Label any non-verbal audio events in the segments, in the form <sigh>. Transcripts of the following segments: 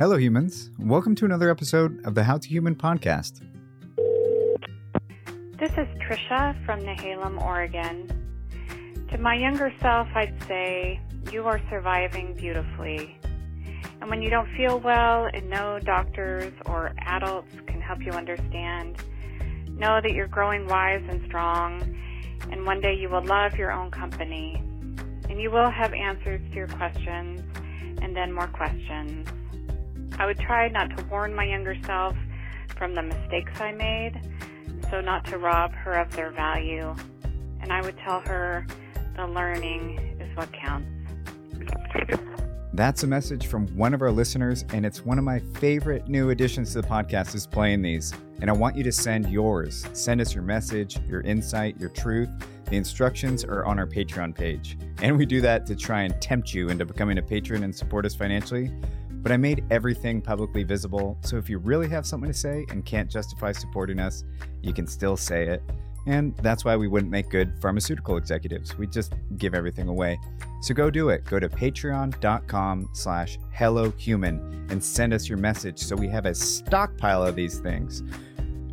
Hello, humans. Welcome to another episode of the How to Human podcast. This is Trisha from Nehalem, Oregon. To my younger self, I'd say, You are surviving beautifully. And when you don't feel well and no doctors or adults can help you understand, know that you're growing wise and strong, and one day you will love your own company. And you will have answers to your questions, and then more questions. I would try not to warn my younger self from the mistakes I made, so not to rob her of their value. And I would tell her the learning is what counts. That's a message from one of our listeners, and it's one of my favorite new additions to the podcast is playing these. And I want you to send yours. Send us your message, your insight, your truth. The instructions are on our Patreon page. And we do that to try and tempt you into becoming a patron and support us financially. But I made everything publicly visible, so if you really have something to say and can't justify supporting us, you can still say it. And that's why we wouldn't make good pharmaceutical executives. We just give everything away. So go do it. Go to patreon.com slash hellohuman and send us your message so we have a stockpile of these things.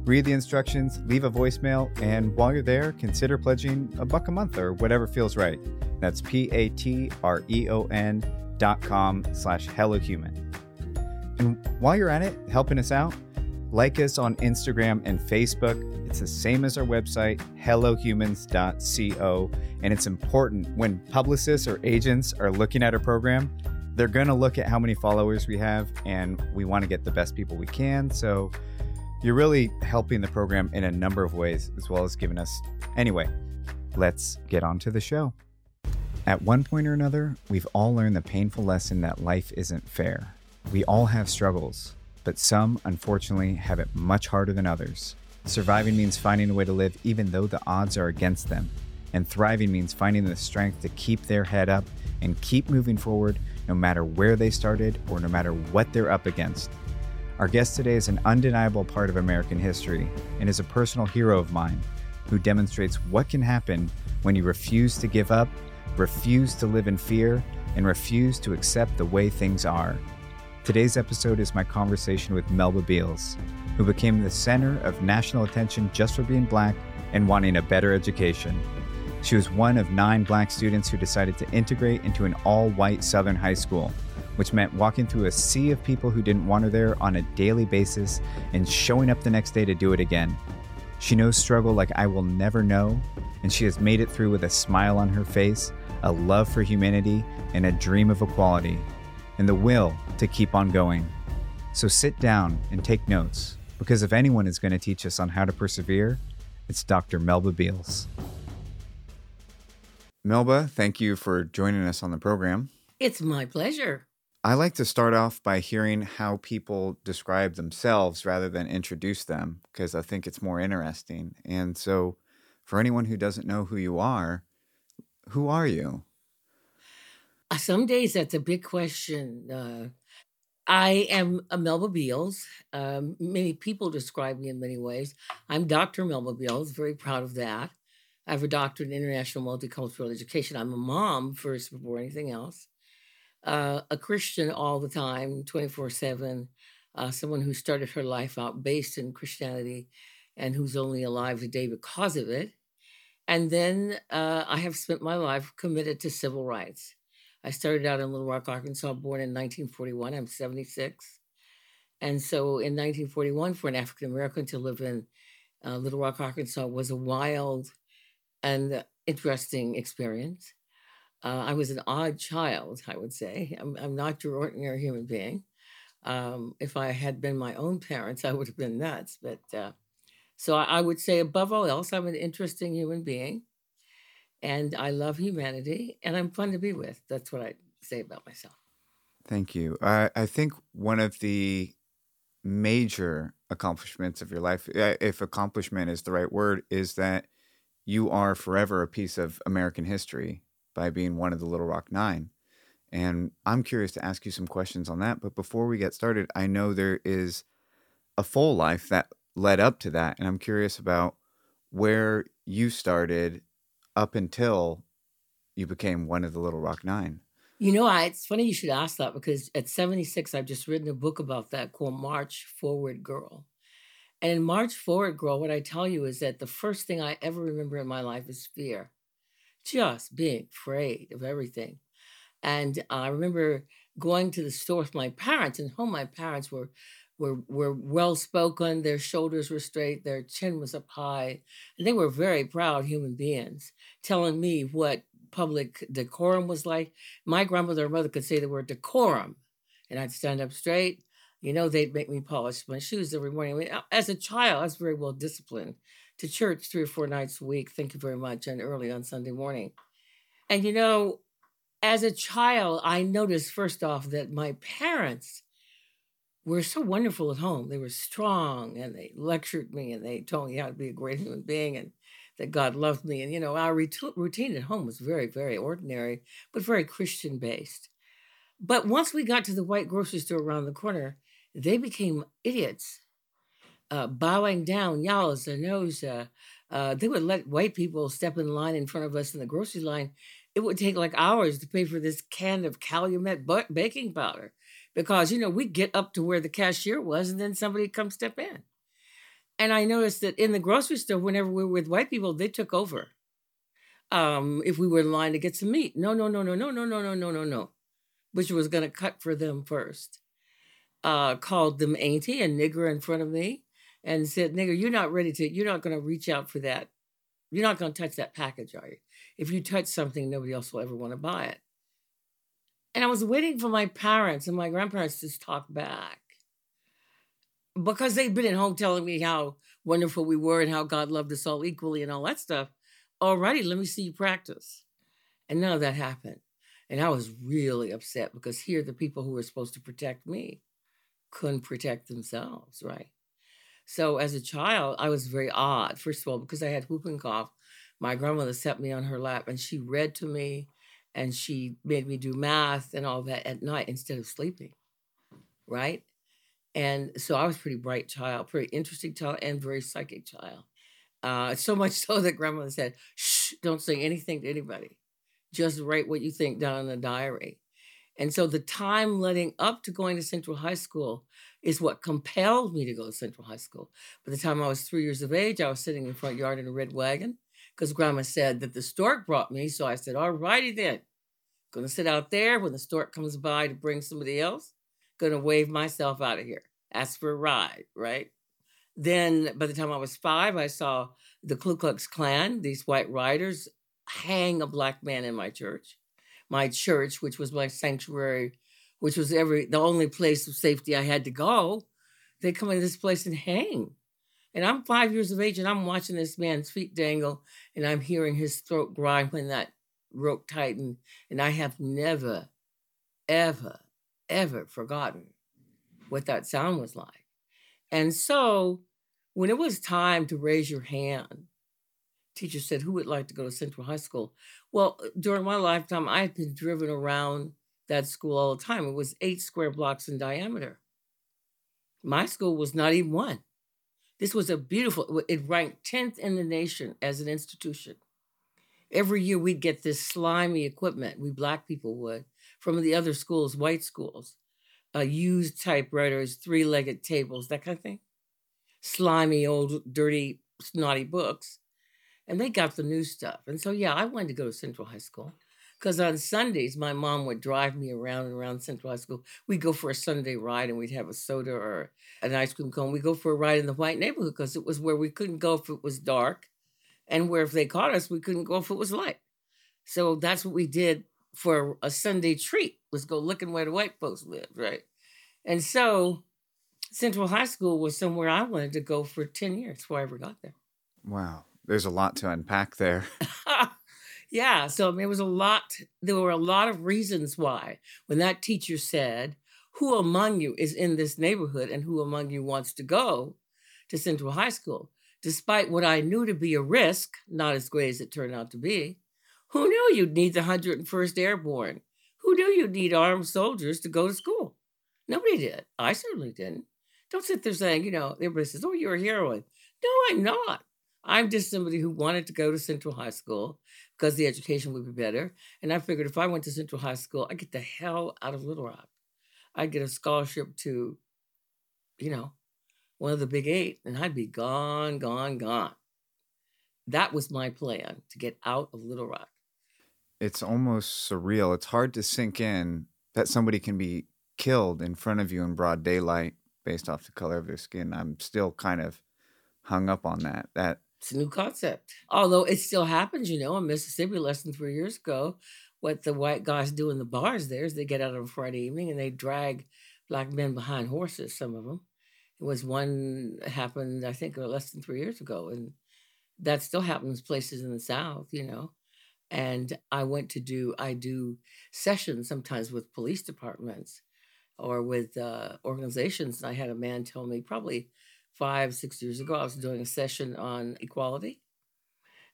Read the instructions, leave a voicemail, and while you're there, consider pledging a buck a month or whatever feels right. That's P-A-T-R-E-O-N dot com slash hellohuman. And while you're at it, helping us out, like us on Instagram and Facebook. It's the same as our website, hellohumans.co. And it's important when publicists or agents are looking at our program, they're going to look at how many followers we have, and we want to get the best people we can. So you're really helping the program in a number of ways, as well as giving us. Anyway, let's get on to the show. At one point or another, we've all learned the painful lesson that life isn't fair. We all have struggles, but some, unfortunately, have it much harder than others. Surviving means finding a way to live even though the odds are against them. And thriving means finding the strength to keep their head up and keep moving forward no matter where they started or no matter what they're up against. Our guest today is an undeniable part of American history and is a personal hero of mine who demonstrates what can happen when you refuse to give up, refuse to live in fear, and refuse to accept the way things are. Today's episode is my conversation with Melba Beals, who became the center of national attention just for being black and wanting a better education. She was one of nine black students who decided to integrate into an all white Southern high school, which meant walking through a sea of people who didn't want her there on a daily basis and showing up the next day to do it again. She knows struggle like I will never know, and she has made it through with a smile on her face, a love for humanity, and a dream of equality and the will to keep on going. So sit down and take notes, because if anyone is going to teach us on how to persevere, it's Dr. Melba Beals. Melba, thank you for joining us on the program. It's my pleasure. I like to start off by hearing how people describe themselves rather than introduce them, because I think it's more interesting. And so, for anyone who doesn't know who you are, who are you? Uh, some days that's a big question. Uh, I am a Melba Beals. Um, many people describe me in many ways. I'm Dr. Melba Beals, very proud of that. I have a doctorate in international multicultural education. I'm a mom first before anything else. Uh, a Christian all the time, 24 uh, 7. Someone who started her life out based in Christianity and who's only alive today because of it. And then uh, I have spent my life committed to civil rights. I started out in Little Rock, Arkansas, born in 1941. I'm 76. And so in 1941, for an African American to live in uh, Little Rock, Arkansas was a wild and interesting experience. Uh, I was an odd child, I would say. I'm, I'm not your ordinary human being. Um, if I had been my own parents, I would have been nuts. But uh, so I, would say, above all else, I'm an interesting human being and I love humanity, and I'm fun to be with. That's what I say about myself. Thank you. I, I think one of the major accomplishments of your life, eh, if accomplishment is the right word, is that you are forever a piece of American history by being one of the Little Rock Nine. And I'm curious to ask you some questions on that. But before we get started, I know there is a full life that led up to that. And I'm curious about where you started up until you became one of the Little Rock Nine. You know, I, it's funny you should ask that because at 76, I've just written a book about that called March Forward Girl. And in March Forward Girl, what I tell you is that the first thing I ever remember in my life is fear, just being afraid of everything. And I remember going to the store with my parents, and home my parents were were were well spoken. Their shoulders were straight, their chin was up high, and they were very proud human beings, telling me what public decorum was like. My grandmother and mother could say the word decorum, and I'd stand up straight. You know, they'd make me polish my shoes every morning. I mean, as a child, I was very well disciplined. To church three or four nights a week. Thank you very much, and early on Sunday morning. And you know, as a child, I noticed first off that my parents were so wonderful at home. They were strong and they lectured me and they told me how to be a great human being and that God loved me. And, you know, our routine at home was very, very ordinary, but very Christian based. But once we got to the white grocery store around the corner, they became idiots, uh, bowing down, yells, their nose. Uh, uh, they would let white people step in line in front of us in the grocery line. It would take like hours to pay for this can of Calumet baking powder because you know we get up to where the cashier was and then somebody come step in. And i noticed that in the grocery store whenever we were with white people they took over um, if we were in line to get some meat. No no no no no no no no no no no. Which was going to cut for them first. Uh, called them auntie and nigger in front of me and said nigger you're not ready to you're not going to reach out for that. You're not going to touch that package are you? If you touch something nobody else will ever want to buy it and I was waiting for my parents and my grandparents to talk back because they'd been at home telling me how wonderful we were and how God loved us all equally and all that stuff. Alrighty, let me see you practice. And none of that happened. And I was really upset because here the people who were supposed to protect me couldn't protect themselves, right? So as a child, I was very odd. First of all, because I had whooping cough, my grandmother set me on her lap and she read to me and she made me do math and all that at night instead of sleeping right? And so i was a pretty bright child pretty interesting child and very psychic child. Uh, so much so that grandmother said shh don't say anything to anybody. Just write what you think down in a diary. And so the time leading up to going to central high school is what compelled me to go to central high school. By the time i was three years of age i was sitting in the front yard in a red wagon because grandma said that the stork brought me. So I said, all righty then. Gonna sit out there when the stork comes by to bring somebody else. Gonna wave myself out of here. Ask for a ride, right? Then by the time I was five, I saw the Ku Klux Klan, these white riders, hang a black man in my church. My church, which was my sanctuary, which was every the only place of safety I had to go, they come into this place and hang and I'm five years of age and I'm watching this man's feet dangle and I'm hearing his throat grind when that rope tightened. And I have never, ever, ever forgotten what that sound was like. And so when it was time to raise your hand, teacher said, Who would like to go to Central High School? Well, during my lifetime, I had been driven around that school all the time. It was eight square blocks in diameter. My school was not even one. This was a beautiful, it ranked 10th in the nation as an institution. Every year we'd get this slimy equipment, we black people would, from the other schools, white schools, uh, used typewriters, three legged tables, that kind of thing. Slimy, old, dirty, snotty books. And they got the new stuff. And so, yeah, I wanted to go to Central High School. Because on Sundays, my mom would drive me around and around Central High School. We'd go for a Sunday ride and we'd have a soda or an ice cream cone. We'd go for a ride in the white neighborhood because it was where we couldn't go if it was dark and where if they caught us, we couldn't go if it was light. So that's what we did for a Sunday treat was go looking where the white folks lived, right? And so Central High School was somewhere I wanted to go for 10 years before I ever got there. Wow. There's a lot to unpack there. <laughs> yeah. So there was a lot, there were a lot of reasons why when that teacher said, Who among you is in this neighborhood and who among you wants to go to Central High School? Despite what I knew to be a risk, not as great as it turned out to be, who knew you'd need the 101st Airborne? Who knew you'd need armed soldiers to go to school? Nobody did. I certainly didn't. Don't sit there saying, you know, everybody says, oh, you're a heroine. No, I'm not. I'm just somebody who wanted to go to Central High School because the education would be better. And I figured if I went to Central High School, I'd get the hell out of Little Rock. I'd get a scholarship to, you know, one of the big eight, and I'd be gone, gone, gone. That was my plan to get out of Little Rock. It's almost surreal. It's hard to sink in that somebody can be killed in front of you in broad daylight based off the color of their skin. I'm still kind of hung up on that. That it's a new concept. Although it still happens, you know, in Mississippi less than three years ago, what the white guys do in the bars there is they get out on Friday evening and they drag black men behind horses, some of them. It was one happened, I think, less than three years ago. And that still happens places in the South, you know. And I went to do, I do sessions sometimes with police departments or with uh, organizations. And I had a man tell me probably five, six years ago, I was doing a session on equality.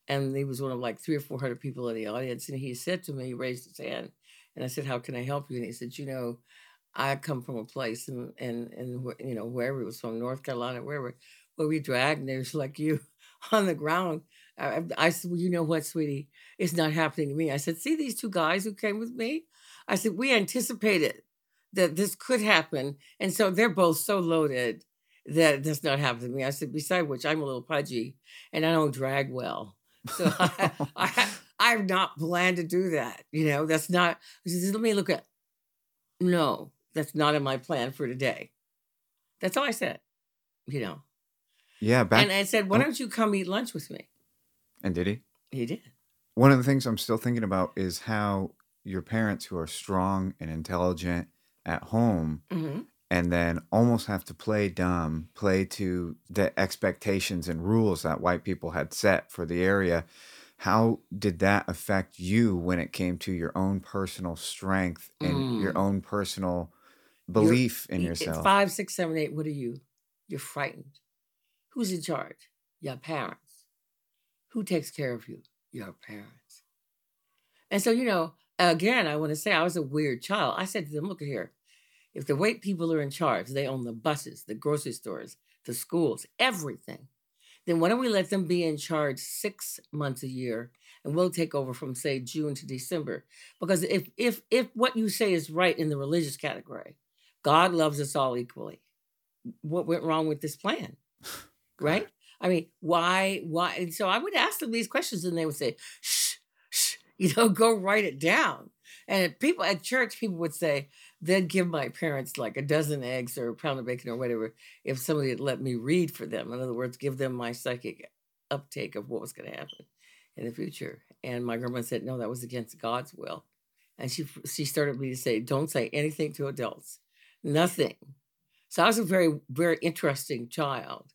And he was one of like three or 400 people in the audience. And he said to me, he raised his hand. And I said, How can I help you? And he said, You know, I come from a place and, and, and you know, wherever it was from, North Carolina, wherever, where we drag niggas like you <laughs> on the ground. I, I said, Well, you know what, sweetie? It's not happening to me. I said, See these two guys who came with me? I said, We anticipated that this could happen. And so they're both so loaded that does not happen to me. I said, Beside which, I'm a little pudgy and I don't drag well. So <laughs> I, I, <laughs> I've not planned to do that. You know, that's not, said, let me look at, no, that's not in my plan for today. That's all I said, you know. Yeah. Back, and I said, why oh. don't you come eat lunch with me? And did he? He did. One of the things I'm still thinking about is how your parents, who are strong and intelligent at home, mm-hmm. And then almost have to play dumb, play to the expectations and rules that white people had set for the area. How did that affect you when it came to your own personal strength and mm. your own personal belief You're, in yourself? Five, six, seven, eight. What are you? You're frightened. Who's in charge? Your parents. Who takes care of you? Your parents. And so, you know, again, I want to say I was a weird child. I said to them, look here, if the white people are in charge, they own the buses, the grocery stores, the schools, everything, then why don't we let them be in charge six months a year and we'll take over from say June to December? Because if if if what you say is right in the religious category, God loves us all equally. What went wrong with this plan? <laughs> Right? I mean, why, why? And so I would ask them these questions and they would say, shh, shh, you know, go write it down. And people at church, people would say, they'd give my parents like a dozen eggs or a pound of bacon or whatever if somebody had let me read for them. In other words, give them my psychic uptake of what was going to happen in the future. And my grandma said, no, that was against God's will. And she she started me to say, don't say anything to adults, nothing. So I was a very, very interesting child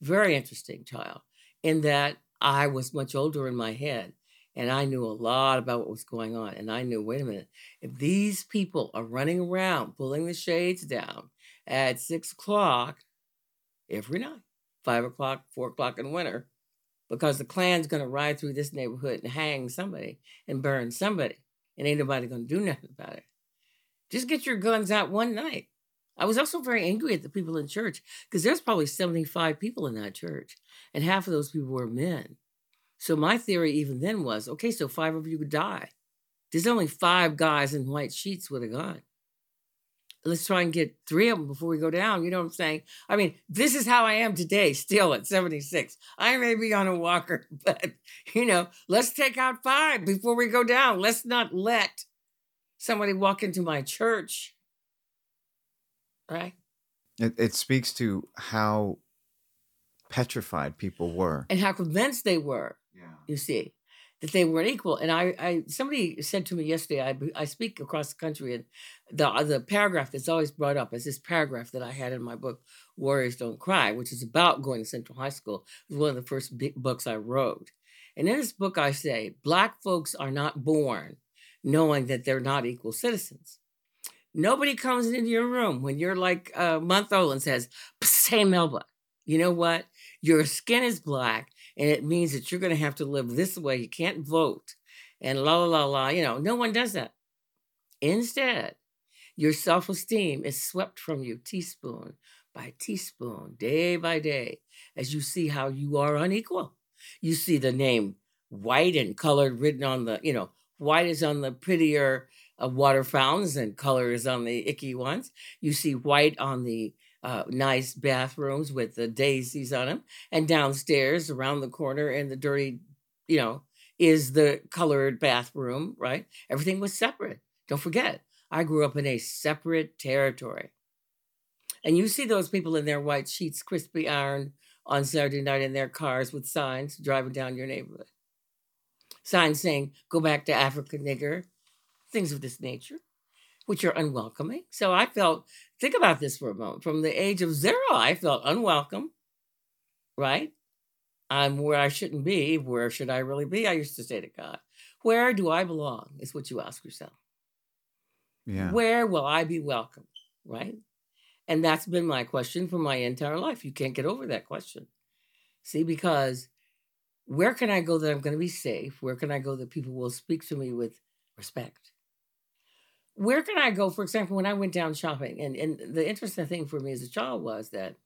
very interesting child in that I was much older in my head and I knew a lot about what was going on. And I knew, wait a minute, if these people are running around pulling the shades down at six o'clock every night, five o'clock, four o'clock in winter, because the Klan's going to ride through this neighborhood and hang somebody and burn somebody, and ain't nobody going to do nothing about it. Just get your guns out one night I was also very angry at the people in church because there's probably 75 people in that church, and half of those people were men. So my theory even then was okay, so five of you would die. There's only five guys in white sheets with a gun. Let's try and get three of them before we go down. You know what I'm saying? I mean, this is how I am today, still at 76. I may be on a walker, <laughs> but, you know, let's take out five before we go down. Let's not let somebody walk into my church right? It, it speaks to how petrified people were and how convinced they were. You see that they weren't equal. And I, I somebody said to me yesterday, I, I speak across the country, and the the paragraph that's always brought up is this paragraph that I had in my book, Warriors Don't Cry, which is about going to Central High School. It was one of the first big books I wrote. And in this book, I say, Black folks are not born knowing that they're not equal citizens. Nobody comes into your room when you're like a month old and says, Hey, Melba, you know what? Your skin is black and it means that you're going to have to live this way. You can't vote and la la la la. You know, no one does that. Instead, your self esteem is swept from you teaspoon by teaspoon, day by day, as you see how you are unequal. You see the name white and colored written on the, you know, white is on the prettier uh, water fountains and color is on the icky ones. You see white on the uh, nice bathrooms with the daisies on them. And downstairs around the corner in the dirty, you know, is the colored bathroom, right? Everything was separate. Don't forget, I grew up in a separate territory. And you see those people in their white sheets, crispy iron on Saturday night in their cars with signs driving down your neighborhood. Signs saying, go back to Africa, nigger, things of this nature, which are unwelcoming. So I felt, think about this for a moment. From the age of zero, I felt unwelcome, right? I'm where I shouldn't be. Where should I really be? I used to say to God, where do I belong? Is what you ask yourself. Yeah. Where will I be welcome? Right? And that's been my question for my entire life. You can't get over that question. See, because where can I go that I'm going to be safe? Where can I go that people will speak to me with respect? Where can I go, for example, when I went down shopping? And, and the interesting thing for me as a child was that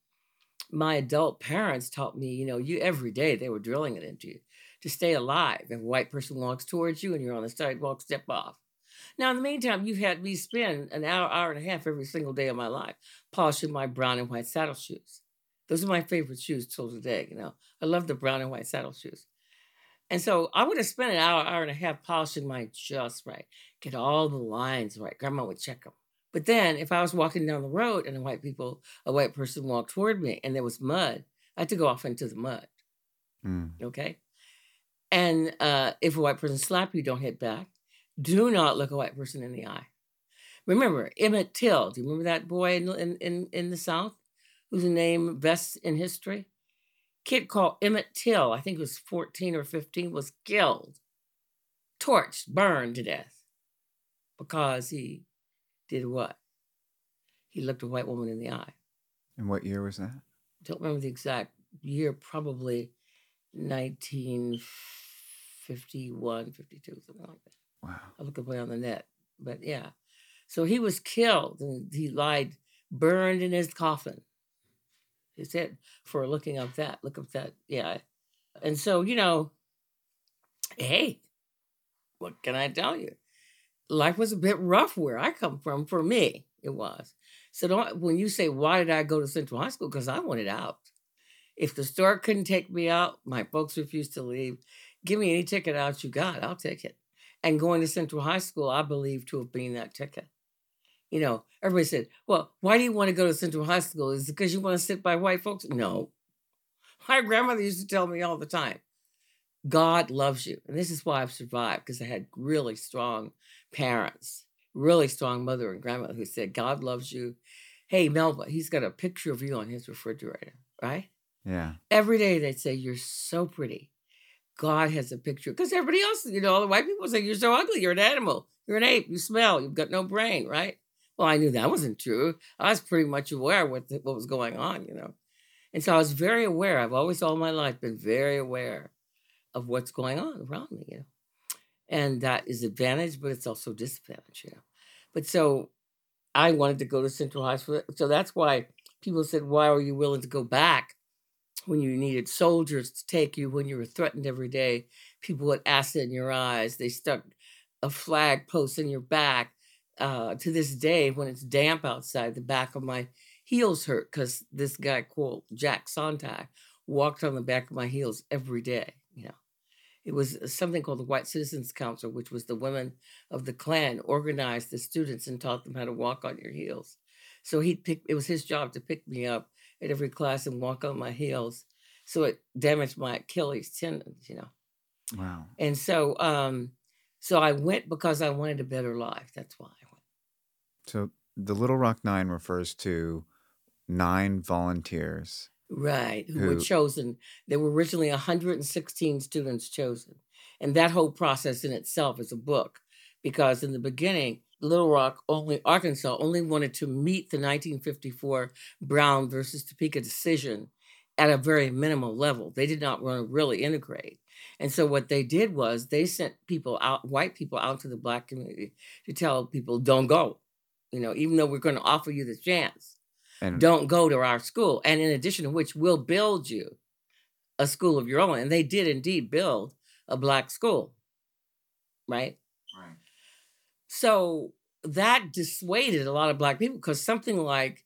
my adult parents taught me, you know, you every day they were drilling it into you to stay alive. If a white person walks towards you and you're on the sidewalk, step off. Now, in the meantime, you've had me spend an hour, hour and a half every single day of my life polishing my brown and white saddle shoes. Those are my favorite shoes till today. You know, I love the brown and white saddle shoes. And so I would have spent an hour, hour and a half polishing mine just right, get all the lines right. Grandma would check them. But then if I was walking down the road and a white people, a white person walked toward me and there was mud, I had to go off into the mud. Mm. Okay. And uh, if a white person slapped you, don't hit back. Do not look a white person in the eye. Remember Emmett Till. Do you remember that boy in in in, the South, whose name vests in history? Kid called Emmett Till, I think he was 14 or 15, was killed, torched, burned to death because he did what? He looked a white woman in the eye. And what year was that? I Don't remember the exact year, probably 1951, 52, something like that. Wow. I looked look away on the net. But yeah. So he was killed and he lied burned in his coffin. He said for looking up that, look up that, yeah. And so, you know, hey, what can I tell you? Life was a bit rough where I come from. For me, it was. So don't when you say why did I go to Central High School? Because I wanted out. If the store couldn't take me out, my folks refused to leave. Give me any ticket out you got, I'll take it. And going to Central High School, I believe to have been that ticket. You know, everybody said, well, why do you want to go to Central High School? Is it because you want to sit by white folks? No. <laughs> My grandmother used to tell me all the time, God loves you. And this is why I've survived, because I had really strong parents, really strong mother and grandmother who said, God loves you. Hey, Melba, he's got a picture of you on his refrigerator, right? Yeah. Every day they'd say, You're so pretty. God has a picture. Because everybody else, you know, all the white people say, You're so ugly. You're an animal. You're an ape. You smell. You've got no brain, right? Well, I knew that wasn't true. I was pretty much aware what, the, what was going on, you know. And so I was very aware. I've always, all my life, been very aware of what's going on around me, you know. And that is advantage, but it's also disadvantage, you know. But so I wanted to go to Central High School. So that's why people said, Why are you willing to go back? when you needed soldiers to take you, when you were threatened every day, people with acid in your eyes, they stuck a flag post in your back. Uh, to this day, when it's damp outside, the back of my heels hurt because this guy called Jack Sontag walked on the back of my heels every day. You know, it was something called the White Citizens Council, which was the women of the Klan organized the students and taught them how to walk on your heels. So he picked. It was his job to pick me up at every class and walk on my heels. So it damaged my Achilles tendons, you know. Wow. And so um so I went because I wanted a better life. That's why. So the Little Rock Nine refers to nine volunteers. Right, who, Who- were chosen. There were originally 116 students chosen. And that whole process in itself is a book because in the beginning, Little Rock only Arkansas only wanted to meet the 1954 Brown versus Topeka decision at a very minimal level. They did not want to really integrate. And so what they did was they sent people out, white people out to the black community to tell people, don't go. You know, even though we're going to offer you the chance, And don't go to our school. And in addition to which, we'll build you a school of your own. And they did indeed build a black school, right? Right. So that dissuaded a lot of black people because something like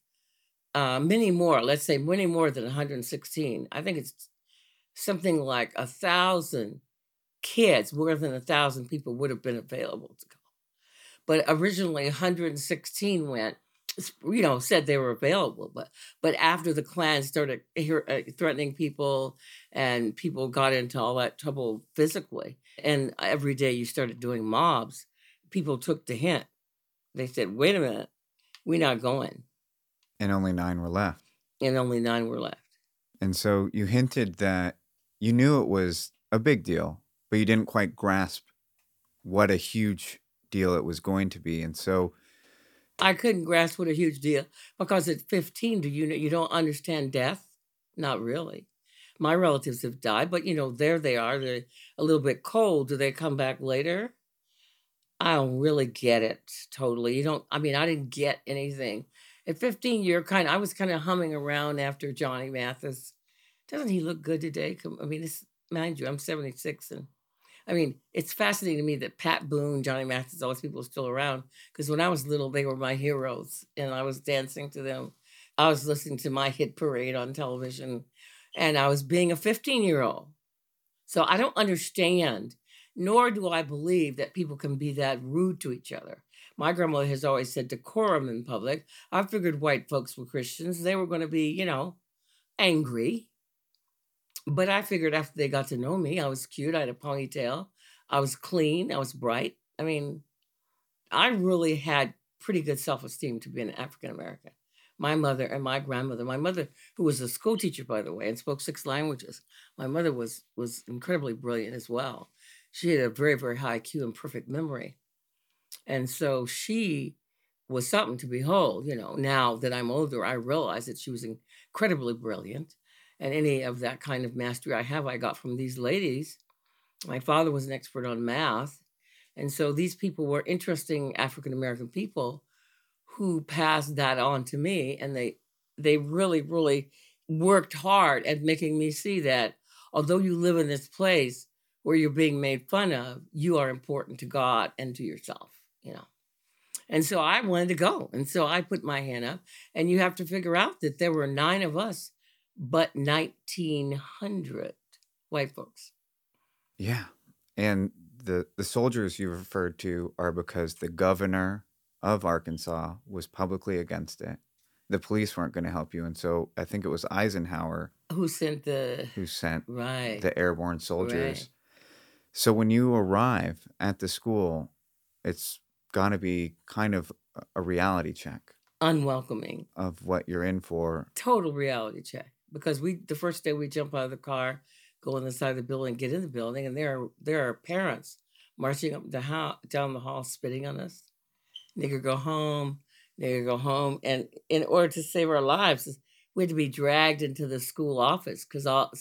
uh, many more, let's say many more than 116, I think it's something like a thousand kids, more than a thousand people would have been available to go. But originally 116 went, you know, said they were available. But but after the Klan started uh, threatening people and people got into all that trouble physically, and every day you started doing mobs, people took the hint. They said, wait a minute, we're not going. And only nine were left. And only nine were left. And so you hinted that you knew it was a big deal, but you didn't quite grasp what a huge deal it was going to be. And so I couldn't grasp what a huge deal because at 15, do you know you don't understand death? Not really. My relatives have died, but you know, there they are. They're a little bit cold. Do they come back later? I don't really get it totally. You don't, I mean, I didn't get anything. At 15, you're kind of, I was kind of humming around after Johnny Mathis. Doesn't he look good today? I mean, this, mind you, I'm 76 and I mean, it's fascinating to me that Pat Boone, Johnny Mathis, all those people are still around. Because when I was little, they were my heroes, and I was dancing to them. I was listening to my hit parade on television, and I was being a 15 year old. So I don't understand, nor do I believe that people can be that rude to each other. My grandmother has always said decorum in public. I figured white folks were Christians. They were going to be, you know, angry but I figured after they got to know me, I was cute. I had a ponytail. I was clean. I was bright. I mean, I really had pretty good self esteem to be an African American. My mother and my grandmother, my mother, who was a school teacher, by the way, and spoke six languages, my mother was was incredibly brilliant as well. She had a very, very high IQ and perfect memory. And so she was something to behold. You know, now that I'm older, I realize that she was incredibly brilliant and any of that kind of mastery I have, I got from these ladies. My father was an expert on math. And so these people were interesting African American people who passed that on to me. And they, they really, really worked hard at making me see that although you live in this place where you're being made fun of, you are important to God and to yourself, you know. And so I wanted to go. And so I put my hand up. And you have to figure out that there were nine of us but 1900 white folks. Yeah. And the, the soldiers you referred to are because the governor of Arkansas was publicly against it. The police weren't going to help you. And so I think it was Eisenhower who sent the who sent right. the airborne soldiers. Right. So when you arrive at the school, it's got to be kind of a reality check. Unwelcoming. Of what you're in for. Total reality check because we the first day we jump out of the car, go on the side of the building, get in the building, and there are there are parents marching up the house, down the hall, spitting on us. Nigger go home, nigger go home, and in order to save our lives, we had to be dragged into the school office because all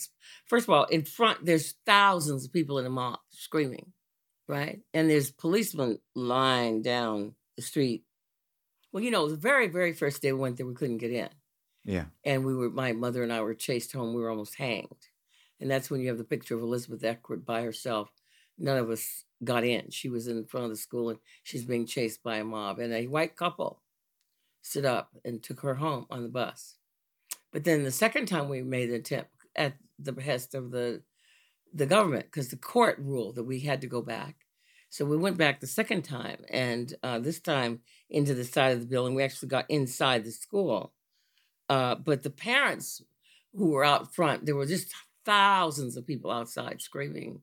first of all, in front there's thousands of people in the mob screaming, right, and there's policemen lying down the street. Well, you know, the very very first day we went there, we couldn't get in. Yeah. And we were, my mother and I were chased home. We were almost hanged. And that's when you have the picture of Elizabeth Eckford by herself. None of us got in. She was in front of the school and she's being chased by a mob. And a white couple stood up and took her home on the bus. But then the second time we made an attempt at the behest of the the government, because the court ruled that we had to go back. So we went back the second time, and uh, this time into the side of the building. We actually got inside the school uh, but the parents who were out front, there were just thousands of people outside screaming.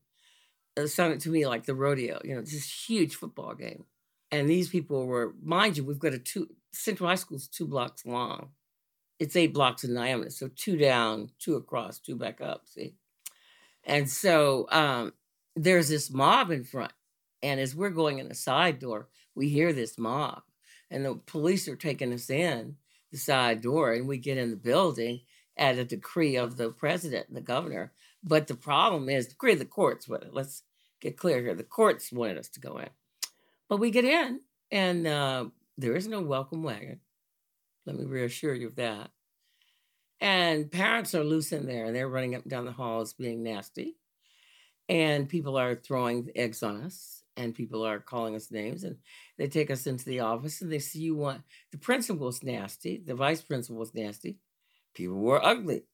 It sounded to me like the rodeo, you know, this huge football game. And these people were, mind you, we've got a two, Central High School is two blocks long. It's eight blocks in diameter. So two down, two across, two back up, see? And so um, there's this mob in front. And as we're going in a side door, we hear this mob. And the police are taking us in the side door and we get in the building at a decree of the president and the governor. But the problem is, decree of the courts, let's get clear here. The courts wanted us to go in. But we get in and uh, there is no welcome wagon. Let me reassure you of that. And parents are loose in there and they're running up and down the halls being nasty. And people are throwing eggs on us and people are calling us names and they take us into the office and they see you want the principal's nasty, the vice principal was nasty. People were ugly.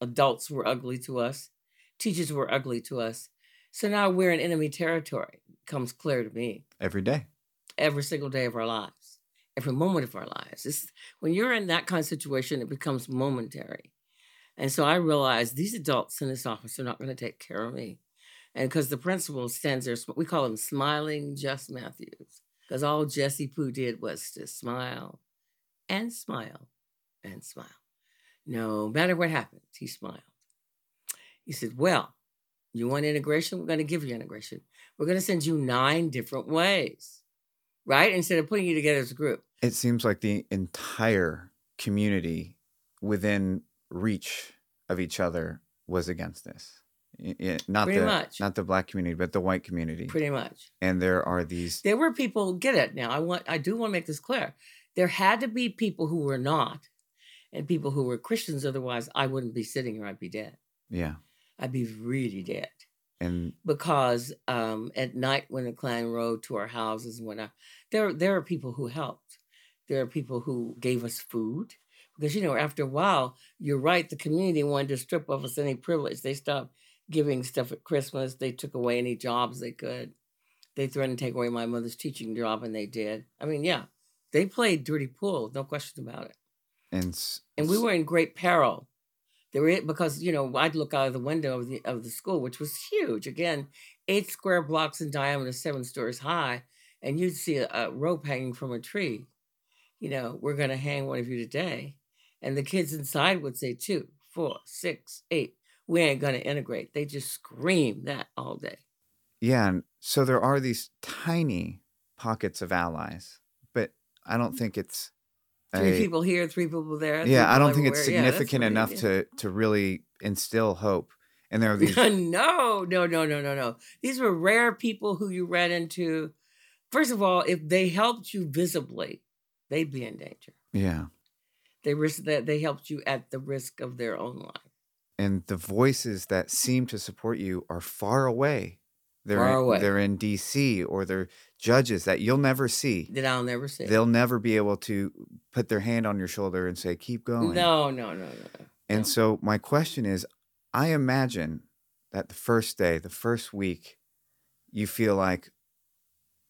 Adults were ugly to us. Teachers were ugly to us. So now we're in enemy territory. It comes clear to me. Every day. Every single day of our lives. Every moment of our lives. It's, when you're in that kind of situation, it becomes momentary. And so I realized these adults in this office are not going to take care of me. And because the principal stands there, we call him Smiling Jess Matthews, because all Jesse Pooh did was to smile and smile and smile. No matter what happened, he smiled. He said, Well, you want integration? We're going to give you integration. We're going to send you nine different ways, right? Instead of putting you together as a group. It seems like the entire community within reach of each other was against this. Yeah, not Pretty the much. not the black community, but the white community. Pretty much. and there are these There were people, get it now. I want I do want to make this clear. There had to be people who were not and people who were Christians, otherwise I wouldn't be sitting here, I'd be dead. yeah. I'd be really dead. And Because um, at night when the Klan rode to our houses and whatnot, there there are people who helped. There are people who gave us food. Because you know, after a while, you're right, the community wanted to strip of us any privilege. They stopped giving stuff at Christmas. They took away any jobs they could. They threatened to take away my mother's teaching job, and they did. I mean, yeah, they played dirty pool, no question about it. and And we were in great peril. There were because you know I'd look out of the window of the of the school, which was huge. Again, eight square blocks in diameter, seven stories high, and you'd see a, a rope hanging from a tree. You know, we're going to hang one of you today, and the kids inside would say two, four, six, eight. We ain't going to integrate. They just scream that all day. yeah, and so there are these tiny pockets of allies, but I don't mm. think it's Three a- people here, three people there. yeah, I don't think it's. Yeah, significant it enough to to really instill hope. And there are these <laughs> no, no, no, no, no, no. These were rare people who you ran into. First of all, if they helped you visibly, they'd be in danger. yeah, They risk that they helped you at the risk of their own life. And the voices that seem to support you are far away. They're Far in, away. they're in D.C. or they're judges that you'll never see. That I'll never see. They'll never be able to put their hand on your shoulder and say, "Keep going." no, no, no, no. And no. so my question is, I imagine that the first day, the first week, you feel like,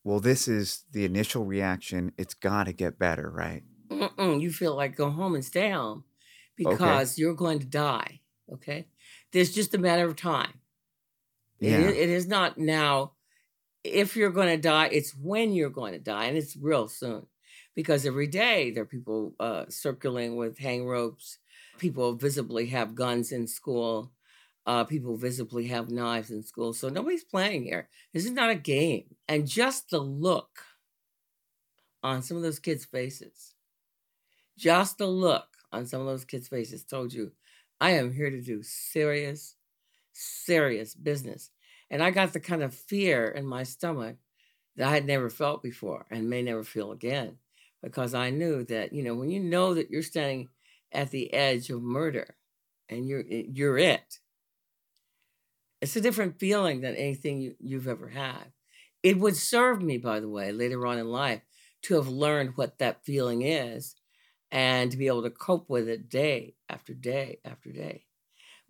well, this is the initial reaction. It's got to get better, right? Mm-mm, you feel like go home and stay home because you're going to die. Okay, there's just a matter of time. Yeah. is- it is not now. If you're going to die, it's when you're going to die, and it's real soon. Because every day there are people uh, circulating with hang ropes. People visibly have guns in school. Uh, people visibly have knives in school. So nobody's playing here. This is not a game. And just the look on some of those kids' faces, just the look on some of those kids' faces told you, I am here to do serious, serious business. And I got the kind of fear in my stomach that I had never felt before and may never feel again because I knew that, you know, when you know that you're standing at the edge of murder and you're you're it. It's a different feeling than anything you, you've ever had. It would serve me, by the way, later on in life to have learned what that feeling is and to be able to cope with it day after day after day.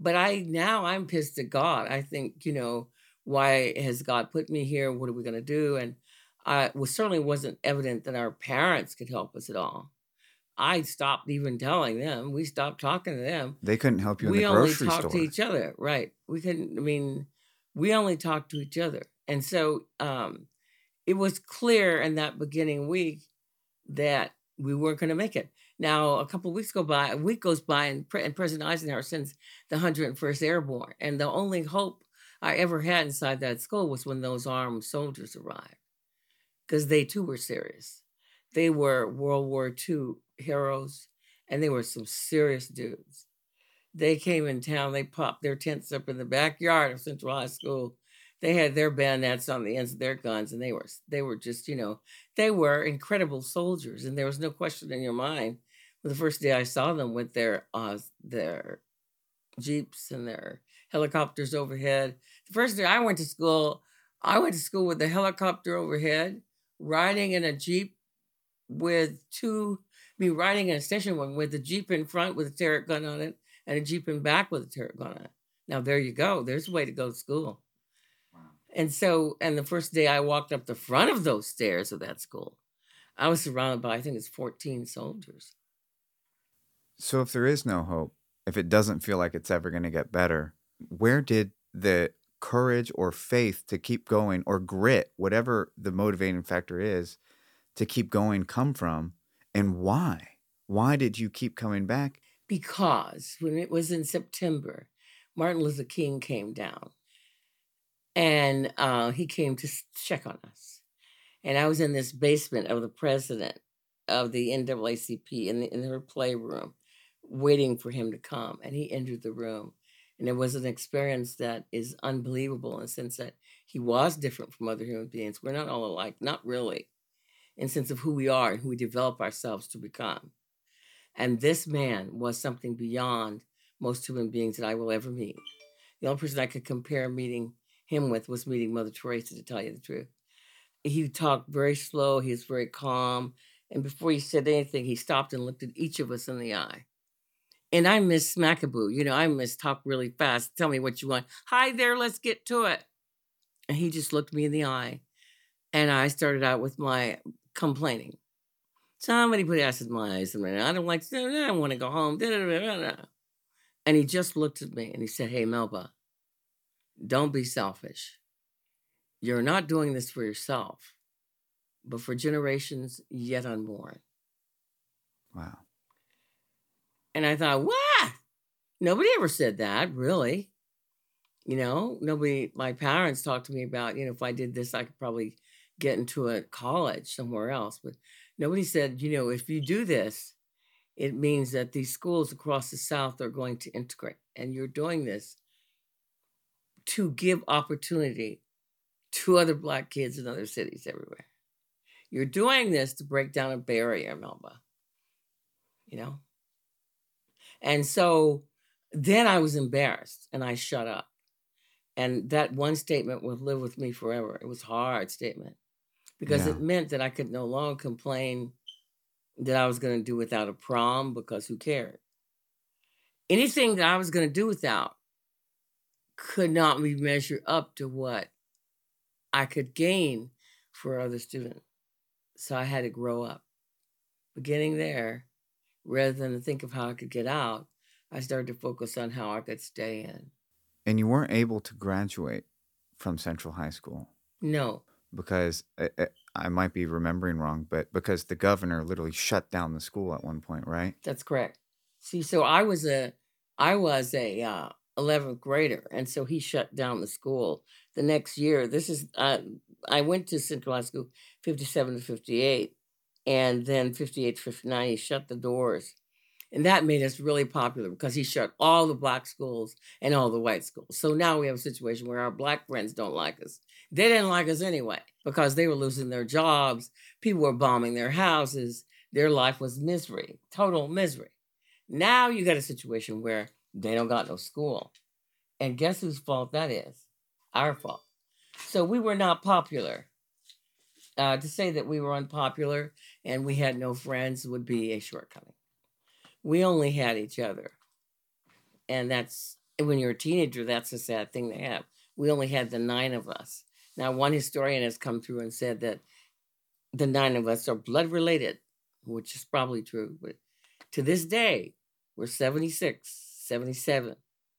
But I now I'm pissed at God. I think, you know, why has God put me here? What are we going to do? And I was certainly wasn't evident that our parents could help us at all. I stopped even telling them. We stopped talking to them. They couldn't help you in We the only grocery talked store. to each other, right? We couldn't. I mean, we only talked to each other, and so um, it was clear in that beginning week that we weren't going to make it. Now, a couple of weeks go by, a week goes by, and, and President Eisenhower sends the 101st Airborne, and the only hope I ever had inside that school was when those armed soldiers arrived, because they too were serious. They were World War II heroes, and they were some serious dudes. They came in town, they popped their tents up in the backyard of Central High School. They had their bayonets on the ends of their guns, and they were they were just, you know, they were incredible soldiers, and there was no question in your mind the first day I saw them with their uh, their jeeps and their helicopters overhead. The first day I went to school, I went to school with a helicopter overhead, riding in a jeep with two. Me riding in a station wagon with a jeep in front with a turret gun on it, and a jeep in back with a turret gun on it. Now there you go. There's a way to go to school. And so, and the first day I walked up the front of those stairs of that school, I was surrounded by, I think it's 14 soldiers. So, if there is no hope, if it doesn't feel like it's ever going to get better, where did the courage or faith to keep going or grit, whatever the motivating factor is, to keep going come from? And why? Why did you keep coming back? Because when it was in September, Martin Luther King came down and uh, he came to check on us. And I was in this basement of the president of the NAACP in, the, in her playroom, waiting for him to come. And he entered the room. And it was an experience that is unbelievable in the sense that he was different from other human beings. We're not all alike, not really, in sense of who we are and who we develop ourselves to become. And this man was something beyond most human beings that I will ever meet. The only person I could compare meeting him with was meeting Mother Teresa, to tell you the truth. He talked very slow, he was very calm. And before he said anything, he stopped and looked at each of us in the eye. And I miss Smackaboo. You know, I miss talk really fast. Tell me what you want. Hi there, let's get to it. And he just looked me in the eye. And I started out with my complaining. Somebody put acid in my eyes. And I don't like, I don't want to go home. And he just looked at me and he said, Hey, Melba, don't be selfish. You're not doing this for yourself, but for generations yet unborn. Wow. And I thought, what? Nobody ever said that, really. You know, nobody, my parents talked to me about, you know, if I did this, I could probably get into a college somewhere else. But nobody said, you know, if you do this, it means that these schools across the South are going to integrate. And you're doing this to give opportunity to other Black kids in other cities everywhere. You're doing this to break down a barrier, Melba. You know? And so then I was embarrassed and I shut up. And that one statement would live with me forever. It was a hard statement because yeah. it meant that I could no longer complain that I was going to do without a prom because who cared? Anything that I was going to do without could not be measured up to what I could gain for other students. So I had to grow up. Beginning there, rather than to think of how I could get out, I started to focus on how I could stay in. And you weren't able to graduate from Central High School? No. Because I, I might be remembering wrong, but because the governor literally shut down the school at one point, right? That's correct. See, so I was a, I was a, uh, 11th grader. And so he shut down the school the next year. This is, uh, I went to Central High School 57 to 58. And then 58 to 59, he shut the doors. And that made us really popular because he shut all the black schools and all the white schools. So now we have a situation where our black friends don't like us. They didn't like us anyway because they were losing their jobs. People were bombing their houses. Their life was misery, total misery. Now you got a situation where they don't got no school. And guess whose fault that is? Our fault. So we were not popular. Uh, to say that we were unpopular and we had no friends would be a shortcoming. We only had each other. And that's when you're a teenager, that's a sad thing to have. We only had the nine of us. Now, one historian has come through and said that the nine of us are blood related, which is probably true. But to this day, we're 76 77,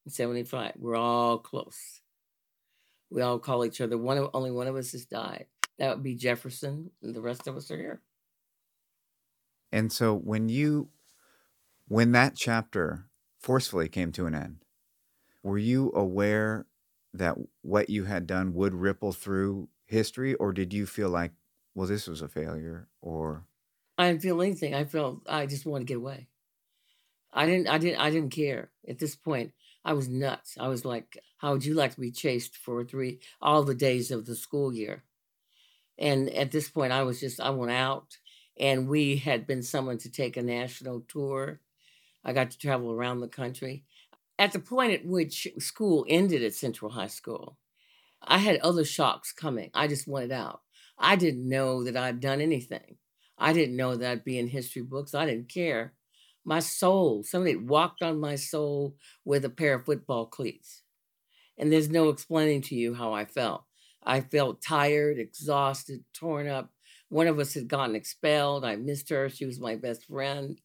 75. We're all close. We all call each other. One of, only one of us has died. That would be Jefferson, and the rest of us are here. And so when you, when that chapter forcefully came to an end, were you aware that what you had done would ripple through history, or did you feel like, well, this was a failure, or? I didn't feel anything. I felt I just wanted to get away. I didn't I didn't I didn't care at this point. I was nuts. I was like, how would you like to be chased for three all the days of the school year? And at this point I was just I went out and we had been summoned to take a national tour. I got to travel around the country. At the point at which school ended at Central High School, I had other shocks coming. I just wanted out. I didn't know that I'd done anything. I didn't know that I'd be in history books. I didn't care. My soul, somebody walked on my soul with a pair of football cleats. And there's no explaining to you how I felt. I felt tired, exhausted, torn up. One of us had gotten expelled. I missed her. She was my best friend.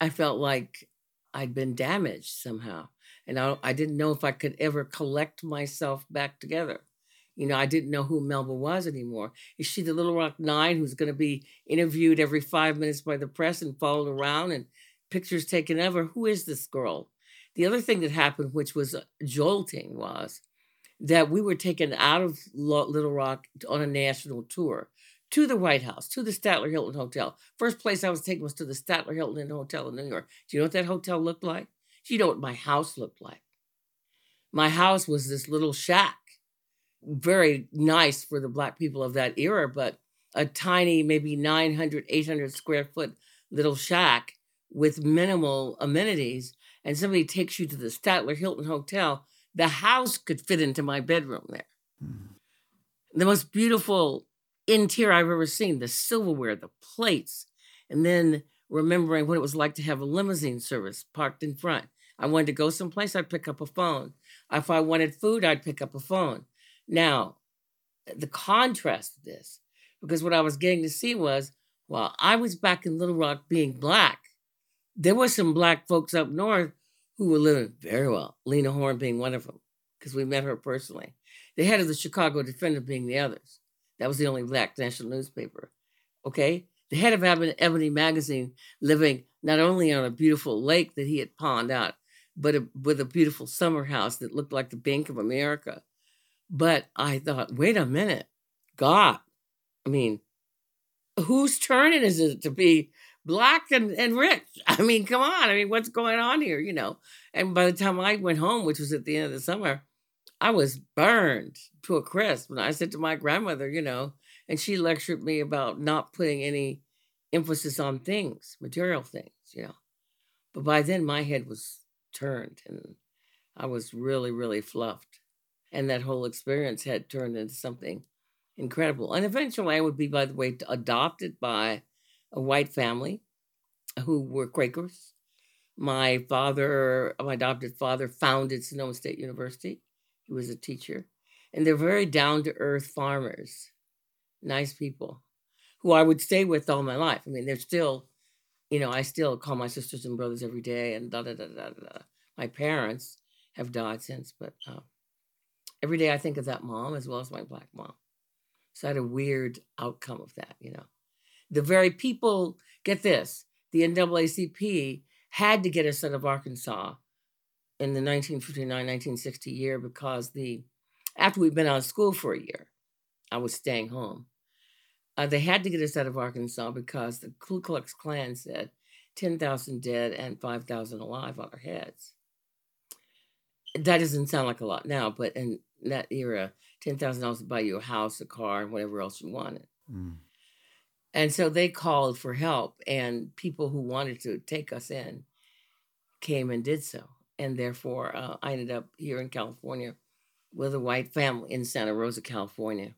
I felt like I'd been damaged somehow. And I, I didn't know if I could ever collect myself back together. You know, I didn't know who Melba was anymore. Is she the Little Rock Nine who's going to be interviewed every five minutes by the press and followed around and pictures taken of her? Who is this girl? The other thing that happened, which was uh, jolting, was that we were taken out of Little Rock on a national tour to the White House, to the Statler Hilton Hotel. First place I was taken was to the Statler Hilton Hotel in New York. Do you know what that hotel looked like? Do you know what my house looked like? My house was this little shack very nice for the black people of that era, but a tiny, maybe 900, 800 square foot little shack with minimal amenities, and somebody takes you to the Statler Hilton Hotel, the house could fit into my bedroom there. Mm. The most beautiful interior I've ever seen the silverware, the plates, and then remembering what it was like to have a limousine service parked in front. I wanted to go someplace, I'd pick up a phone. If I wanted food, I'd pick up a phone. Now, the contrast of this, because what I was getting to see was while I was back in Little Rock being black, there were some black folks up north who were living very well, Lena Horne being one of them, because we met her personally. The head of the Chicago Defender being the others. That was the only black national newspaper. Okay? The head of Ebony Magazine living not only on a beautiful lake that he had pawned out, but a, with a beautiful summer house that looked like the Bank of America but I thought, wait a minute, God, I mean, whose turn is it to be black and, and rich? <laughs> I mean, come on. I mean, what's going on here, you know? And by the time I went home, which was at the end of the summer, I was burned to a crisp. And I said to my grandmother, you know, and she lectured me about not putting any emphasis on things, material things, you know. But by then my head was turned and I was really, really fluffed and that whole experience had turned into something incredible. And eventually, I would be, by the way, adopted by a white family who were Quakers. My father, my adopted father, founded Sonoma State University. He was a teacher. And they're very down to earth farmers, nice people who I would stay with all my life. I mean, they're still, you know, I still call my sisters and brothers every day and da da da da da. My parents have died since, but uh, every day I think of that mom as well as my black mom. So I had a weird outcome of that, you know. The very people, get this, the NAACP had to get us out of Arkansas in the 1959-1960 year because the after we'd been out of school for a year, I was staying home. Uh, they had to get us out of Arkansas because the Ku Klux Klan said 10,000 dead and 5,000 alive on our heads. That doesn't sound like a lot now, but in that era, ten thousand dollars to buy you a house, a car, and whatever else you wanted. Mm. And so they called for help, and people who wanted to take us in came and did so. And therefore, uh, I ended up here in California with a white family in Santa Rosa, California.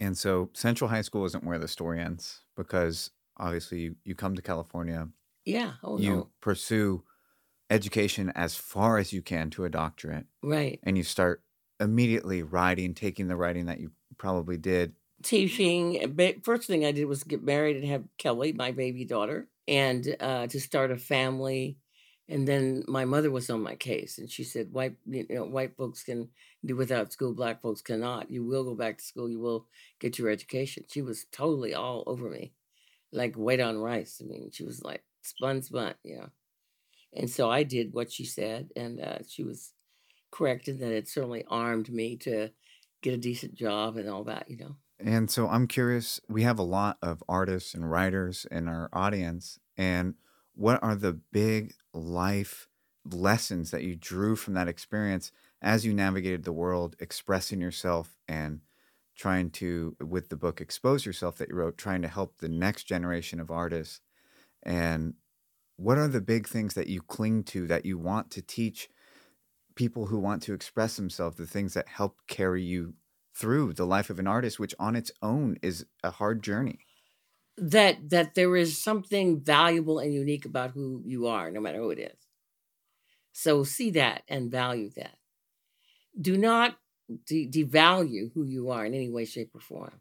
And so Central High School isn't where the story ends because obviously you, you come to California. Yeah. Oh, you no. pursue education as far as you can to a doctorate. Right. And you start immediately writing, taking the writing that you probably did. Teaching. First thing I did was get married and have Kelly, my baby daughter, and uh, to start a family. And then my mother was on my case, and she said, "White, you know, white folks can do without school. Black folks cannot. You will go back to school. You will get your education." She was totally all over me, like white on rice. I mean, she was like spun, spun, you know. And so I did what she said, and uh, she was correct in that it certainly armed me to get a decent job and all that, you know. And so I'm curious, we have a lot of artists and writers in our audience. And what are the big life lessons that you drew from that experience as you navigated the world, expressing yourself and trying to with the book expose yourself that you wrote trying to help the next generation of artists and what are the big things that you cling to that you want to teach people who want to express themselves the things that help carry you through the life of an artist which on its own is a hard journey. That that there is something valuable and unique about who you are no matter who it is. So see that and value that. Do not de- devalue who you are in any way shape or form.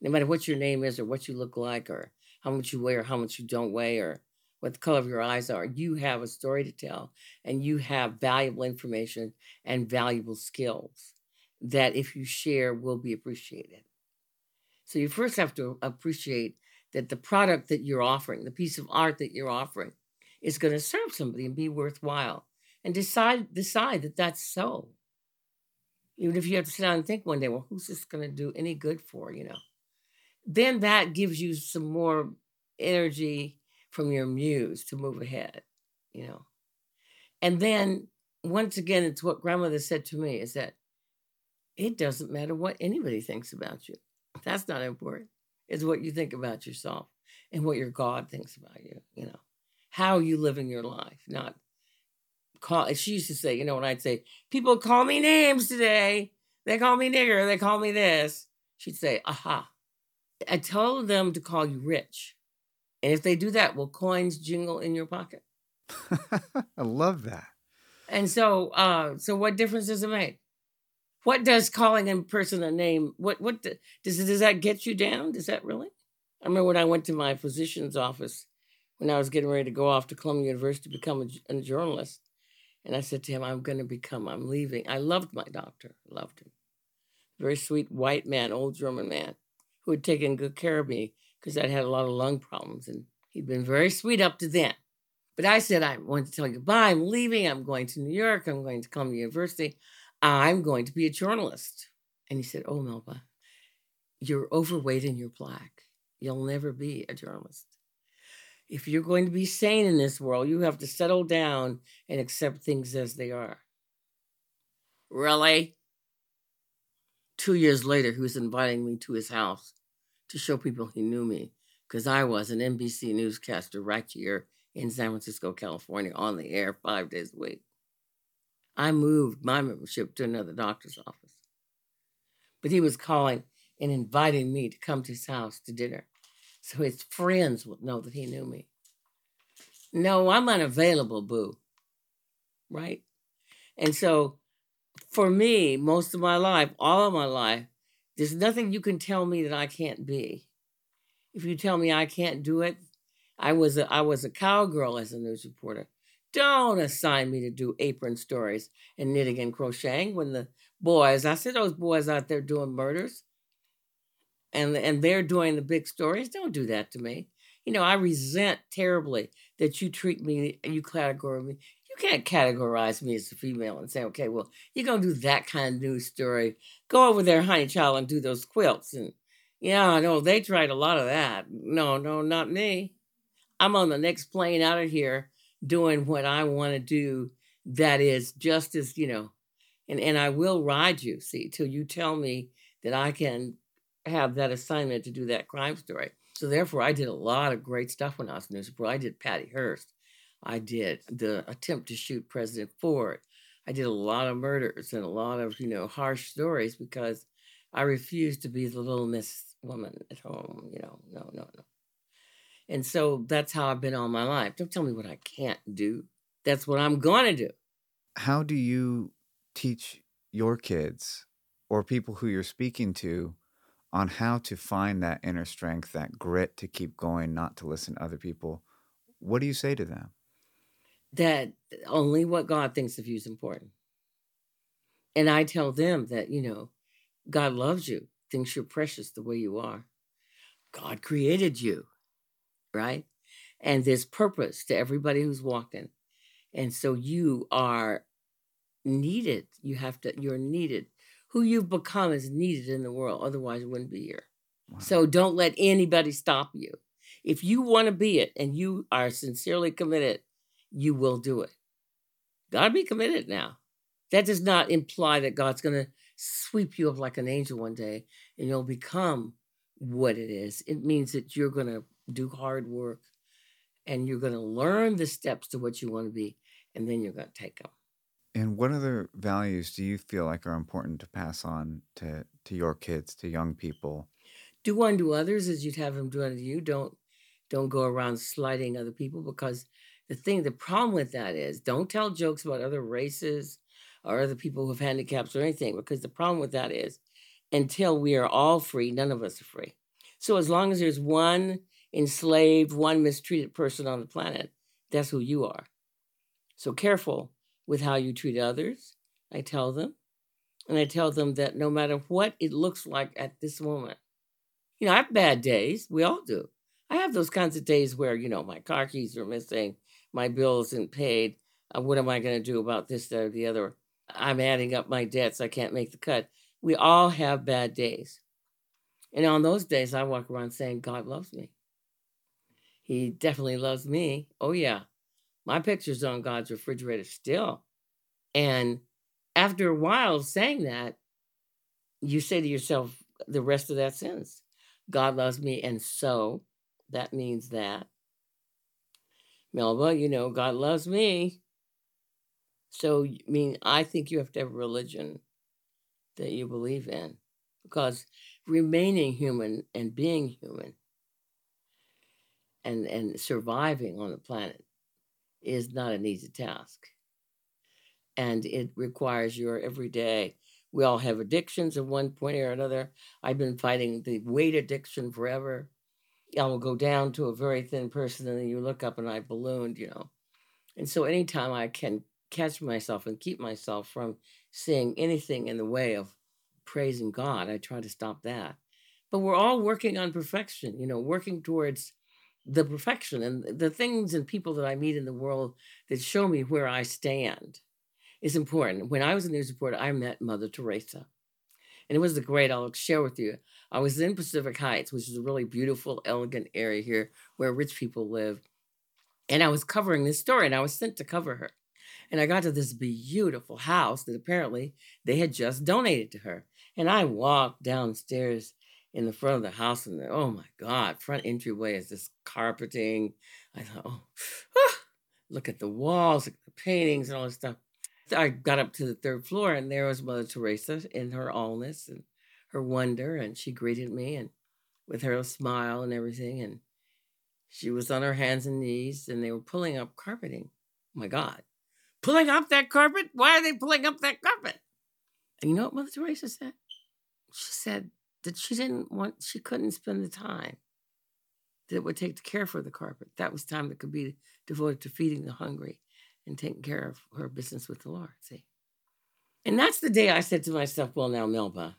No matter what your name is or what you look like or how much you weigh or how much you don't weigh or what the color of your eyes are. You have a story to tell and you have valuable information and valuable skills that if you share will be appreciated. So you first have to appreciate that the product that you're offering, the piece of art that you're offering, is going to serve somebody and be worthwhile. And decide decide that that's so. Even if you have to sit down and think one day, well, who's this going to do any good for? You know, then that gives you some more energy from your muse to move ahead, you know. And then once again, it's what grandmother said to me is that it doesn't matter what anybody thinks about you. That's not important. It's what you think about yourself and what your God thinks about you, you know. How you live in your life, not call she used to say, you know, when I'd say, people call me names today. They call me nigger, they call me this. She'd say, aha. I told them to call you rich. And if they do that, will coins jingle in your pocket? <laughs> I love that. And so, uh, so what difference does it make? What does calling a person a name? What what does does that get you down? Does that really? I remember when I went to my physician's office when I was getting ready to go off to Columbia University to become a, a journalist, and I said to him, "I'm going to become. I'm leaving." I loved my doctor. Loved him. Very sweet white man, old German man, who had taken good care of me because I'd had a lot of lung problems and he'd been very sweet up to then. But I said, I want to tell you goodbye. I'm leaving. I'm going to New York. I'm going to Columbia University. I'm going to be a journalist. And he said, Oh, Melba, you're overweight and you're black. You'll never be a journalist. If you're going to be sane in this world, you have to settle down and accept things as they are. Really? Two years later, he was inviting me to his house to show people he knew me because I was an NBC newscaster right here in San Francisco, California, on the air five days a week. I moved my membership to another doctor's office. But he was calling and inviting me to come to his house to dinner so his friends would know that he knew me. No, I'm unavailable, boo. Right? And so for me, most of my life, all of my life, there's nothing you can tell me that I can't be. If you tell me I can't do it, I was a, I was a cowgirl as a news reporter. Don't assign me to do apron stories and knitting and crocheting when the boys, I see those boys out there doing murders and, and they're doing the big stories. Don't do that to me. You know, I resent terribly that you treat me, and you categorize me, you can't categorize me as a female and say, okay, well, you're going to do that kind of news story. Go over there, honey child, and do those quilts. And yeah, no, they tried a lot of that. No, no, not me. I'm on the next plane out of here doing what I want to do that is just as, you know, and, and I will ride you, see, till you tell me that I can have that assignment to do that crime story. So therefore, I did a lot of great stuff when I was news reporter. I did Patty Hearst. I did the attempt to shoot President Ford. I did a lot of murders and a lot of, you know, harsh stories because I refused to be the little miss woman at home, you know, no, no, no. And so that's how I've been all my life. Don't tell me what I can't do. That's what I'm going to do. How do you teach your kids or people who you're speaking to on how to find that inner strength, that grit to keep going, not to listen to other people? What do you say to them? that only what God thinks of you is important. And I tell them that, you know, God loves you, thinks you're precious the way you are. God created you, right? And there's purpose to everybody who's walking. And so you are needed. You have to, you're needed. Who you've become is needed in the world. Otherwise, you wouldn't be here. Wow. So don't let anybody stop you. If you want to be it and you are sincerely committed, you will do it. Gotta be committed now. That does not imply that God's going to sweep you up like an angel one day and you'll become what it is. It means that you're going to do hard work and you're going to learn the steps to what you want to be and then you're going to take them. And what other values do you feel like are important to pass on to, to your kids, to young people? Do unto others as you'd have them do unto you. Don't don't go around slighting other people because the thing, the problem with that is don't tell jokes about other races or other people who have handicaps or anything, because the problem with that is until we are all free, none of us are free. So as long as there's one enslaved, one mistreated person on the planet, that's who you are. So careful with how you treat others, I tell them. And I tell them that no matter what it looks like at this moment, you know, I have bad days. We all do. I have those kinds of days where, you know, my car keys are missing, my bill isn't paid. Uh, what am I going to do about this, that, or the other? I'm adding up my debts. I can't make the cut. We all have bad days. And on those days, I walk around saying, God loves me. He definitely loves me. Oh, yeah. My picture's on God's refrigerator still. And after a while saying that, you say to yourself the rest of that sentence God loves me, and so that means that. Melba, you know, God loves me. So, I mean, I think you have to have a religion that you believe in because remaining human and being human and, and surviving on the planet is not an easy task. And it requires your everyday. We all have addictions at one point or another. I've been fighting the weight addiction forever. I will go down to a very thin person and then you look up and I ballooned, you know. And so anytime I can catch myself and keep myself from seeing anything in the way of praising God, I try to stop that. But we're all working on perfection, you know, working towards the perfection and the things and people that I meet in the world that show me where I stand is important. When I was a news reporter, I met Mother Teresa. And it was the great, I'll share with you. I was in Pacific Heights, which is a really beautiful, elegant area here where rich people live. And I was covering this story and I was sent to cover her. And I got to this beautiful house that apparently they had just donated to her. And I walked downstairs in the front of the house, and oh my God, front entryway is this carpeting. I thought, oh, ah, look at the walls, at the paintings, and all this stuff. I got up to the third floor, and there was Mother Teresa in her allness and her wonder, and she greeted me and with her smile and everything, and she was on her hands and knees, and they were pulling up carpeting. Oh my God, pulling up that carpet? Why are they pulling up that carpet? And you know what Mother Teresa said? She said that she didn't want, she couldn't spend the time that it would take to care for the carpet. That was time that could be devoted to feeding the hungry and taking care of her business with the Lord. See? And that's the day I said to myself, well, now, Melba,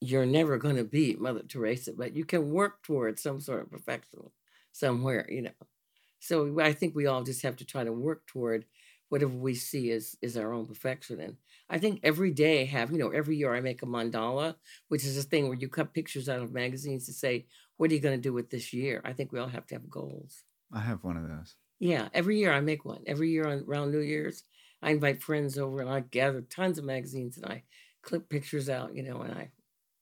you're never going to beat Mother Teresa, but you can work towards some sort of perfection somewhere, you know. So I think we all just have to try to work toward whatever we see as is our own perfection. And I think every day I have, you know, every year I make a mandala, which is a thing where you cut pictures out of magazines to say, what are you going to do with this year? I think we all have to have goals. I have one of those. Yeah, every year I make one. Every year on, around New Year's, I invite friends over and I gather tons of magazines and I clip pictures out, you know, and I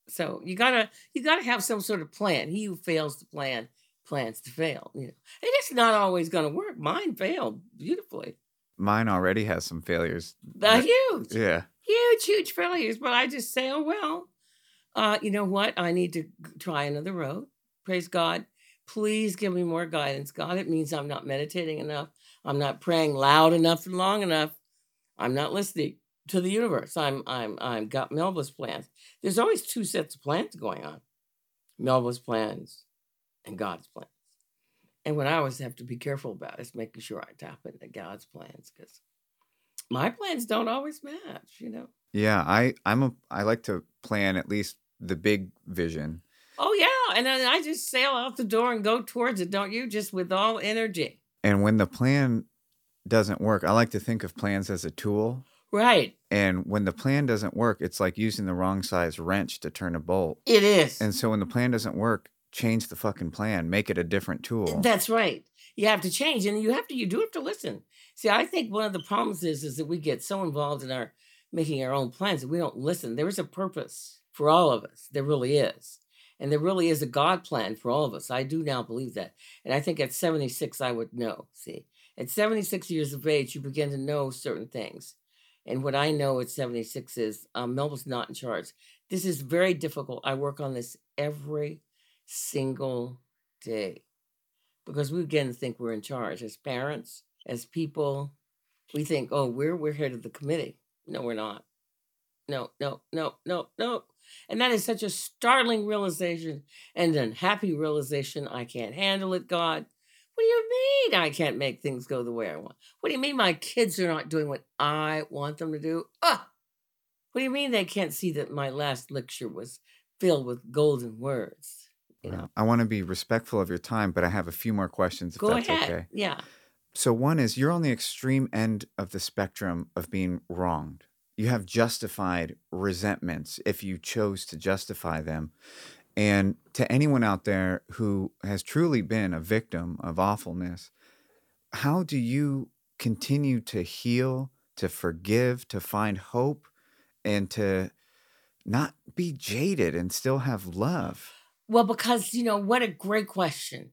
so you gotta you gotta have some sort of plan. He who fails to plan plans to fail, you know. And it's not always gonna work. Mine failed beautifully. Mine already has some failures. Uh, huge. Yeah. Huge, huge failures. But I just say, oh well, uh, you know what? I need to try another road. Praise God. Please give me more guidance, God. It means I'm not meditating enough. I'm not praying loud enough and long enough. I'm not listening to the universe. I'm I'm I'm got Melba's plans. There's always two sets of plans going on. Melba's plans and God's plans. And what I always have to be careful about is making sure I tap into God's plans because my plans don't always match, you know. Yeah, I I'm a I like to plan at least the big vision. Oh yeah, and then I just sail out the door and go towards it, don't you? Just with all energy. And when the plan doesn't work, I like to think of plans as a tool. Right. And when the plan doesn't work, it's like using the wrong size wrench to turn a bolt. It is. And so when the plan doesn't work, change the fucking plan, make it a different tool. That's right. You have to change and you have to you do have to listen. See, I think one of the problems is is that we get so involved in our making our own plans and we don't listen. There is a purpose for all of us. There really is. And there really is a God plan for all of us. I do now believe that. And I think at 76, I would know. See, at 76 years of age, you begin to know certain things. And what I know at 76 is um, Melba's not in charge. This is very difficult. I work on this every single day because we to think we're in charge as parents, as people. We think, oh, we're we're head of the committee. No, we're not. No, no, no, no, no. And that is such a startling realization and an happy realization. I can't handle it, God. What do you mean I can't make things go the way I want? What do you mean my kids are not doing what I want them to do? Ah! What do you mean they can't see that my last lecture was filled with golden words? You know? I want to be respectful of your time, but I have a few more questions if Go that's ahead. okay. Yeah. So one is you're on the extreme end of the spectrum of being wronged. You have justified resentments if you chose to justify them. And to anyone out there who has truly been a victim of awfulness, how do you continue to heal, to forgive, to find hope, and to not be jaded and still have love? Well, because, you know, what a great question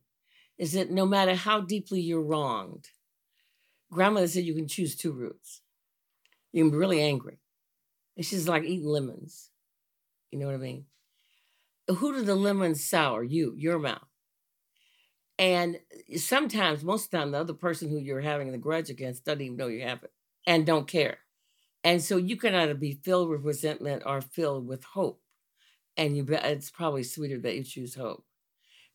is that no matter how deeply you're wronged, grandmother said you can choose two routes. You can be really angry. It's just like eating lemons. You know what I mean? Who do the lemons sour? You, your mouth. And sometimes, most of the time, the other person who you're having the grudge against doesn't even know you have it and don't care. And so you can either be filled with resentment or filled with hope. And you bet it's probably sweeter that you choose hope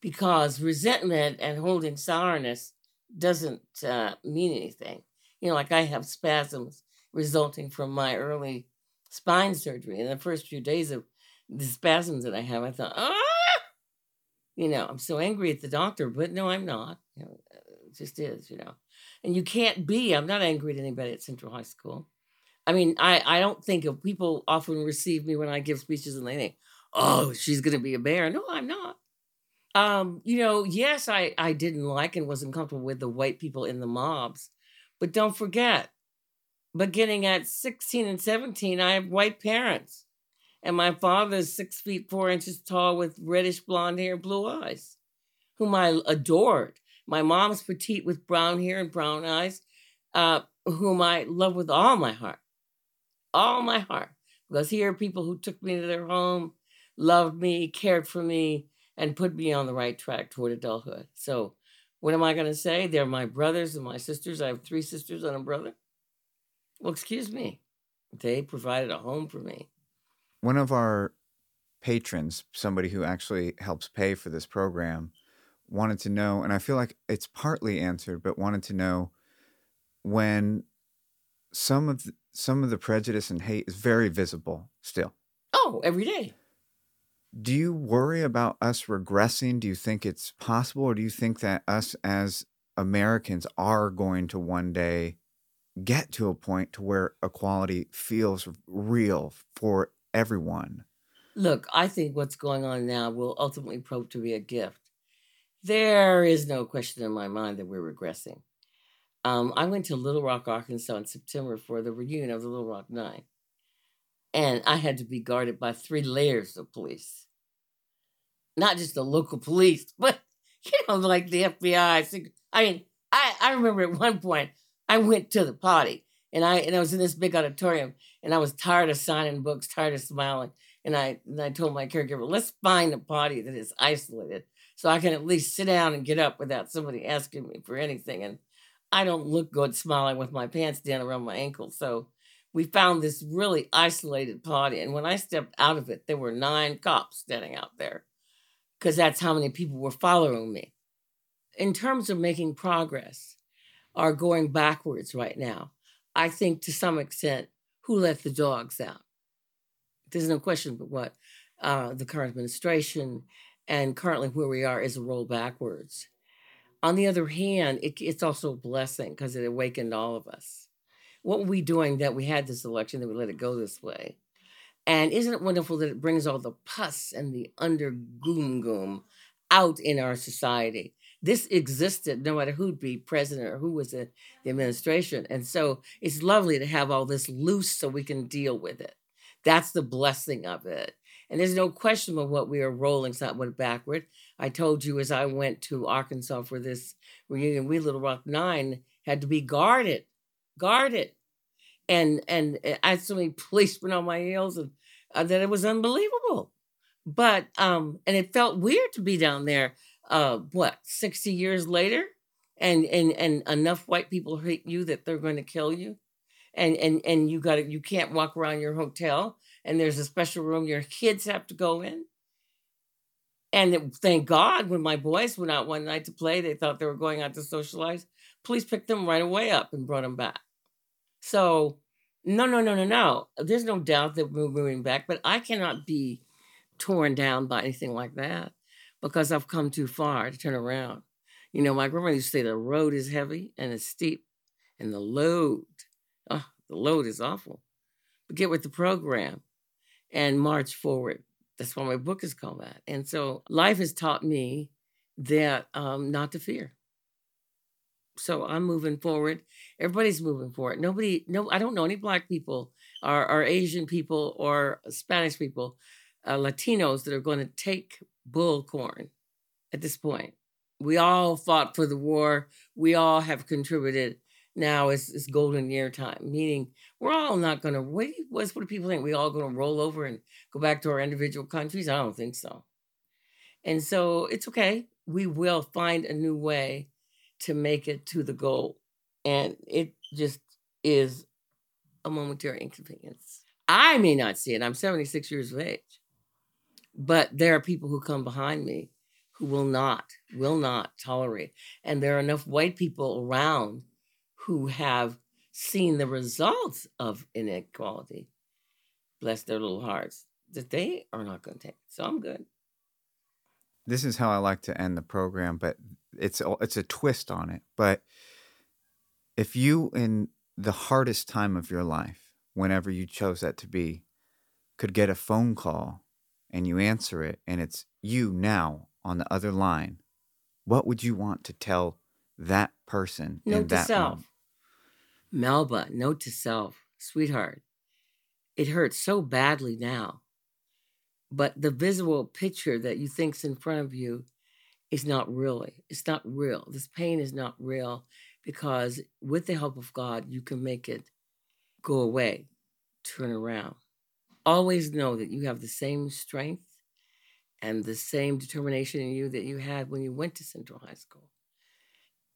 because resentment and holding sourness doesn't uh, mean anything. You know, like I have spasms resulting from my early spine surgery. In the first few days of the spasms that I have, I thought, ah, you know, I'm so angry at the doctor, but no, I'm not. You know, it just is, you know. And you can't be. I'm not angry at anybody at Central High School. I mean, I, I don't think of people often receive me when I give speeches and they think, oh, she's going to be a bear. No, I'm not. Um, you know, yes, I, I didn't like and wasn't comfortable with the white people in the mobs, but don't forget, beginning at 16 and 17, I have white parents. And my father is six feet four inches tall with reddish blonde hair, and blue eyes, whom I adored. My mom's petite with brown hair and brown eyes, uh, whom I love with all my heart. All my heart. Because here are people who took me to their home, loved me, cared for me, and put me on the right track toward adulthood. So, what am I going to say? They're my brothers and my sisters. I have three sisters and a brother. Well, excuse me. They provided a home for me. One of our patrons, somebody who actually helps pay for this program, wanted to know, and I feel like it's partly answered, but wanted to know when some of the, some of the prejudice and hate is very visible still. Oh, every day. Do you worry about us regressing? Do you think it's possible, or do you think that us as Americans are going to one day get to a point to where equality feels real for everyone? Look, I think what's going on now will ultimately prove to be a gift. There is no question in my mind that we're regressing. Um, I went to Little Rock, Arkansas in September for the reunion of the Little Rock Nine. And I had to be guarded by three layers of police. Not just the local police, <laughs> but, you know, like the FBI. I mean, I, I remember at one point I went to the party and I and I was in this big auditorium and I was tired of signing books, tired of smiling. And I and I told my caregiver, let's find a party that is isolated so I can at least sit down and get up without somebody asking me for anything. And I don't look good smiling with my pants down around my ankles. So we found this really isolated party. And when I stepped out of it, there were nine cops standing out there because that's how many people were following me. In terms of making progress, are going backwards right now. I think to some extent, who let the dogs out? There's no question but what uh, the current administration and currently where we are is a roll backwards. On the other hand, it, it's also a blessing because it awakened all of us. What were we doing that we had this election that we let it go this way? And isn't it wonderful that it brings all the pus and the under goom goom out in our society? this existed no matter who'd be president or who was in the administration. And so it's lovely to have all this loose so we can deal with it. That's the blessing of it. And there's no question of what we are rolling, It's not went backward. I told you as I went to Arkansas for this reunion, we Little Rock Nine had to be guarded, guarded. And and I had so many <laughs> policemen on my heels and uh, that it was unbelievable. But um, and it felt weird to be down there. Uh, what sixty years later, and and and enough white people hate you that they're going to kill you, and and and you got you can't walk around your hotel, and there's a special room your kids have to go in. And thank God, when my boys went out one night to play, they thought they were going out to socialize. Police picked them right away up and brought them back. So no, no, no, no, no. There's no doubt that we're moving back, but I cannot be torn down by anything like that because I've come too far to turn around. You know, my grandmother used to say the road is heavy and it's steep, and the load, oh, the load is awful. But get with the program and march forward. That's why my book is called that. And so life has taught me that um, not to fear. So I'm moving forward. Everybody's moving forward. Nobody, no, I don't know any black people or, or Asian people or Spanish people, uh, Latinos that are going to take bullcorn at this point. We all fought for the war. We all have contributed. Now it's, it's golden year time, meaning we're all not going to, what, what do people think? We all going to roll over and go back to our individual countries? I don't think so. And so it's okay. We will find a new way to make it to the goal. And it just is a momentary inconvenience. I may not see it. I'm 76 years of age. But there are people who come behind me who will not, will not tolerate. And there are enough white people around who have seen the results of inequality, bless their little hearts, that they are not going to take. So I'm good. This is how I like to end the program, but it's it's a twist on it. But if you in the hardest time of your life, whenever you chose that to be, could get a phone call and you answer it and it's you now on the other line, what would you want to tell that person note in that to self. moment? Melba, note to self, sweetheart. It hurts so badly now. But the visual picture that you think's in front of you is not really. It's not real. This pain is not real because with the help of God, you can make it go away, turn around. Always know that you have the same strength and the same determination in you that you had when you went to Central High School.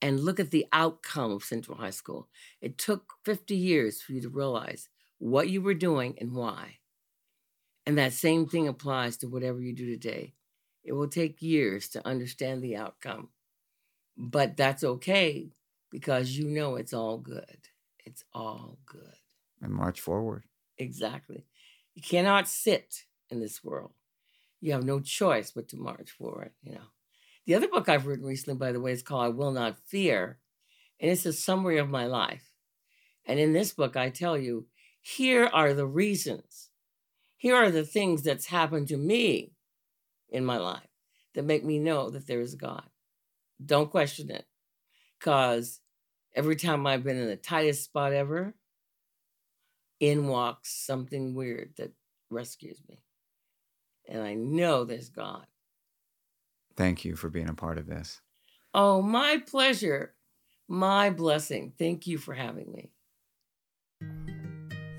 And look at the outcome of Central High School. It took 50 years for you to realize what you were doing and why. And that same thing applies to whatever you do today. It will take years to understand the outcome, but that's okay because you know it's all good. It's all good. And march forward. Exactly. You cannot sit in this world. You have no choice but to march forward, you know. The other book I've written recently, by the way, is called I Will Not Fear, and it's a summary of my life. And in this book, I tell you, here are the reasons. Here are the things that's happened to me in my life that make me know that there is God. Don't question it. Because every time I've been in the tightest spot ever, in walks something weird that rescues me. And I know there's God. Thank you for being a part of this. Oh, my pleasure. My blessing. Thank you for having me.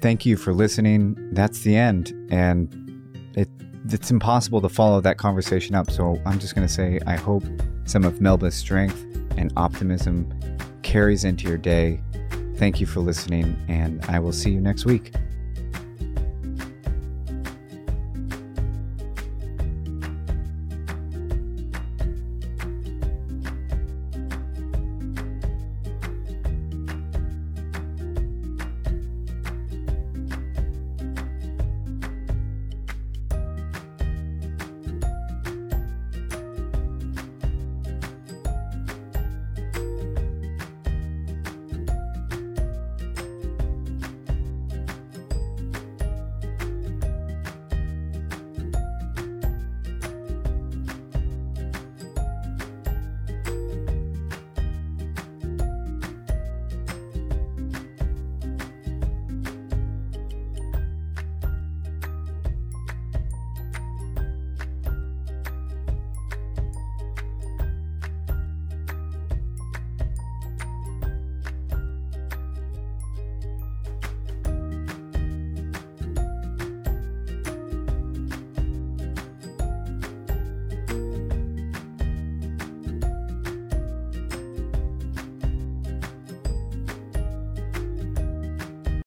Thank you for listening. That's the end. And it's impossible to follow that conversation up. So I'm just going to say I hope some of Melba's strength and optimism carries into your day. Thank you for listening, and I will see you next week.